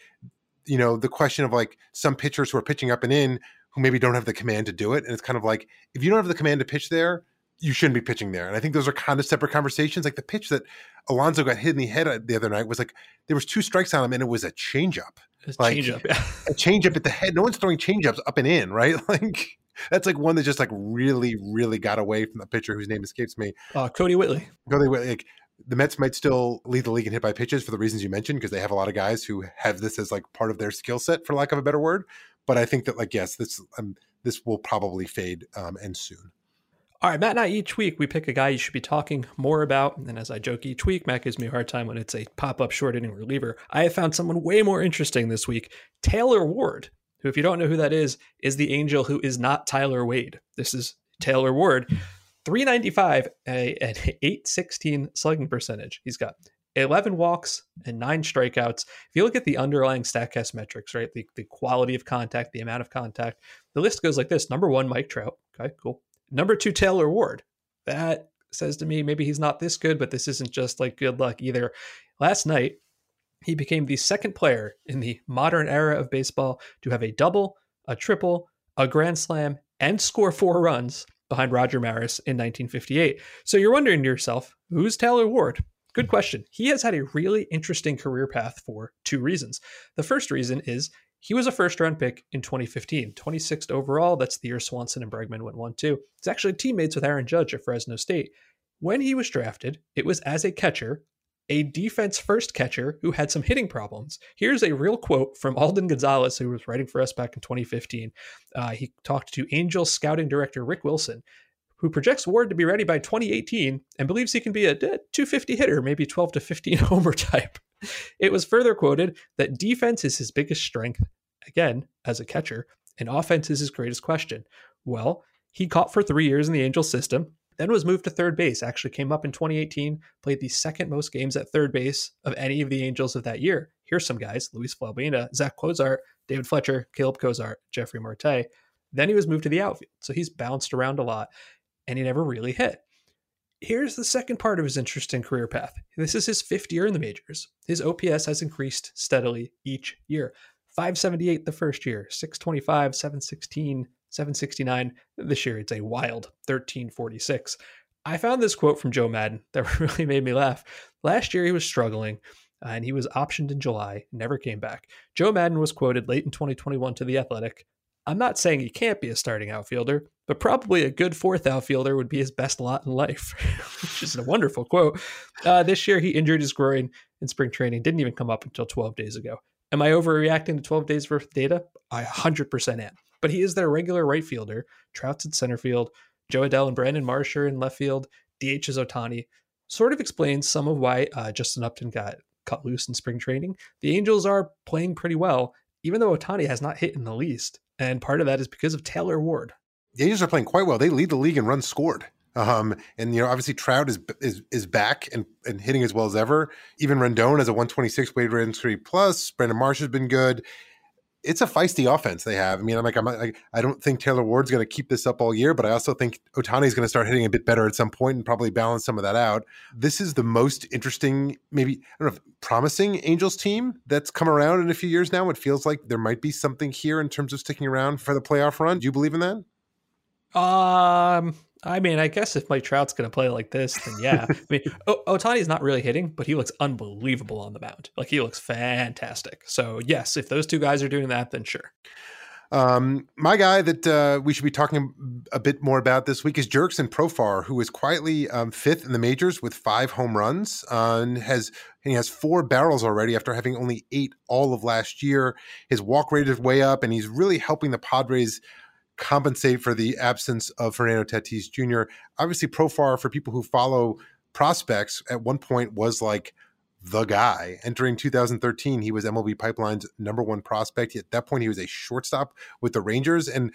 you know the question of like some pitchers who are pitching up and in who maybe don't have the command to do it. And it's kind of like if you don't have the command to pitch there you shouldn't be pitching there. And i think those are kind of separate conversations. Like the pitch that alonso got hit in the head uh, the other night was like there was two strikes on him and it was a changeup. Like change yeah. a changeup at the head. No one's throwing changeups up and in right? *laughs* Like that's like one that just like really really got away from the pitcher whose name escapes me uh, kodi whitley kodi whitley like the Mets might still lead the league in hit by pitches for the reasons you mentioned because they have a lot of guys who have this as like part of their skill set, for lack of a better word. But I think that like yes, this um, this will probably fade um, and soon. All right, Matt and I each week we pick a guy you should be talking more about. And as I joke each week, Matt gives me a hard time when it's a pop up short inning reliever. I have found someone way more interesting this week Taylor Ward, who, if you don't know who that is, is the angel who is not Tyler Wade. This is Taylor Ward 395, a, an 816 slugging percentage. He's got 11 walks and nine strikeouts. If you look at the underlying StatCast metrics, right, the, the quality of contact, the amount of contact, the list goes like this. Number one, Mike Trout. Okay, cool. Number two, Taylor Ward. That says to me maybe he's not this good, but this isn't just like good luck either. Last night, he became the second player in the modern era of baseball to have a double, a triple, a grand slam, and score four runs behind Roger Maris in 1958. So you're wondering to yourself, who's Taylor Ward? Good question. He has had a really interesting career path for two reasons. The first reason is he was a first round pick in 2015, 26th overall. That's the year Swanson and Bregman went 1 2. He's actually teammates with Aaron Judge at Fresno State. When he was drafted, it was as a catcher a defense first catcher who had some hitting problems. Here's a real quote from Alden Gonzalez, who was writing for us back in 2015. Uh, he talked to Angels scouting director Rick Wilson, who projects Ward to be ready by 2018 and believes he can be a 250 hitter, maybe 12 to 15 *laughs* homer type. It was further quoted that defense is his biggest strength, again, as a catcher, and offense is his greatest question. Well, he caught for three years in the Angels system, then was moved to third base. Actually, came up in 2018, played the second most games at third base of any of the Angels of that year. Here's some guys Luis Valbuena, Zack Cozart, David Fletcher, Kaleb Cowart, Jefry Marte. Then he was moved to the outfield. So he's bounced around a lot and he never really hit. Here's the second part of his interesting career path. This is his fifth year in the majors. His OPS has increased steadily each year. 578 the first year, 625, 716, 769. This year it's a wild 1346. I found this quote from Joe Maddon *laughs* that really made me laugh. Last year he was struggling uh, and he was optioned in July, never came back. Joe Maddon was quoted late in 2021 to The Athletic I'm not saying he can't be a starting outfielder, but probably a good fourth outfielder would be his best lot in life, *laughs* which is a wonderful quote. Uh, this year, he injured his groin in spring training, didn't even come up until 12 days ago. Am I overreacting to 12 days worth of data? I 100% am. But he is their regular right fielder. Trout's in center field. Jo Adell and Brandon Marsh are in left field. DH is Ohtani. Sort of explains some of why uh, Justin Upton got cut loose in spring training. The Angels are playing pretty well, even though Ohtani has not hit in the least. And part of that is because of Taylor Ward. The Angels are playing quite well. They lead the league in runs scored. Um, and you know, obviously Trout is is is back and, and hitting as well as ever. Even Rendon has a 126 weighted runs three plus. Brandon Marsh has been good it's a feisty offense they have. I mean, I'm like, I'm like, I don't think Taylor Ward's going to keep this up all year, but I also think Ohtani's going to start hitting a bit better at some point and probably balance some of that out. This is the most interesting, maybe I don't know, promising Angels team that's come around in a few years now. It feels like there might be something here in terms of sticking around for the playoff run. Do you believe in that? Um, I mean, I guess if Mike Trout's going to play like this, then yeah. *laughs* I mean, o- Ohtani's not really hitting, but he looks unbelievable on the mound. Like he looks fantastic. So yes, if those two guys are doing that, then sure. Um, my guy that uh, we should be talking a bit more about this week is Jurickson Profar, who is quietly um, fifth in the majors with five home runs uh, and has and he has four barrels already after having only eight all of last year. His walk rate is way up, and he's really helping the Padres compensate for the absence of Fernando Tatis Jr. Obviously, Profar, for people who follow prospects, at one point was like the guy. Entering 2013, he was MLB Pipeline's number one prospect. At that point, he was a shortstop with the Rangers. And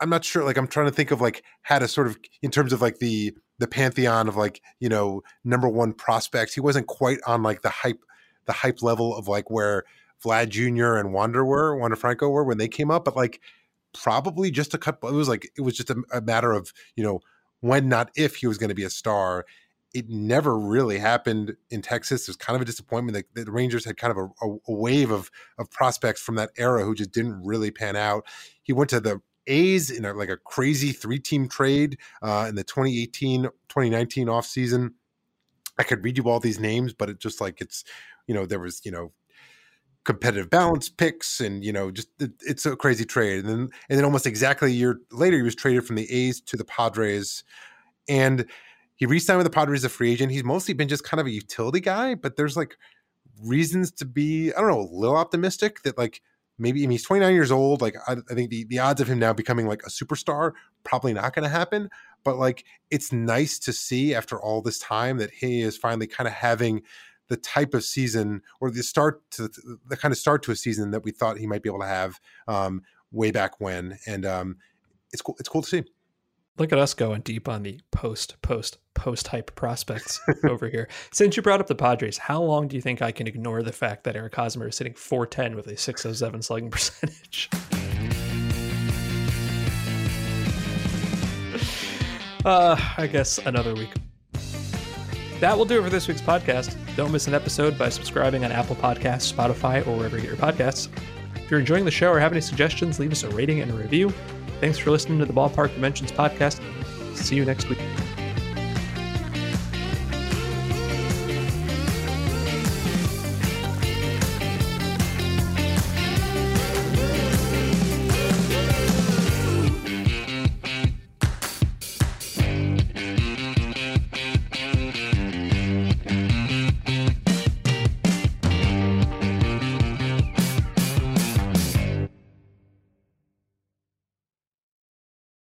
I'm not sure, like, I'm trying to think of like how to sort of, in terms of like the, the pantheon of like, you know, number one prospects. He wasn't quite on like the hype, the hype level of like where Vlad Jr. and Wander were, Wander Franco were when they came up. But like, probably just a couple. It was like it was just a, a matter of you know when, not if, he was going to be a star. It never really happened in Texas. There's kind of a disappointment that the Rangers had kind of a, a, a wave of of prospects from that era who just didn't really pan out. He went to the A's in a, like a crazy three team trade uh, in the 2018 2019 offseason. I could read you all these names, but it just like it's, you know, there was, you know, competitive balance picks and you know just it, it's a crazy trade. And then and then almost exactly a year later he was traded from the A's to the Padres. And he re-signed with the Padres as a free agent. He's mostly been just kind of a utility guy but there's like reasons to be I don't know a little optimistic that like maybe I mean, he's 29 years old. Like I, I think the, the odds of him now becoming like a superstar probably not going to happen. But like it's nice to see after all this time that he is finally kind of having the type of season or the start to the kind of start to a season that we thought he might be able to have um, way back when. And um, it's cool. It's cool to see. Look at us going deep on the post, post, post hype prospects *laughs* over here. Since you brought up the Padres, how long do you think I can ignore the fact that Eric Hosmer is sitting 410 with a 607 slugging *laughs* percentage? uh, I guess another week that will do it for this week's podcast. Don't miss an episode by subscribing on Apple Podcasts, Spotify, or wherever you get your podcasts. If you're enjoying the show or have any suggestions, leave us a rating and a review. Thanks for listening to the Ballpark Dimensions podcast. See you next week.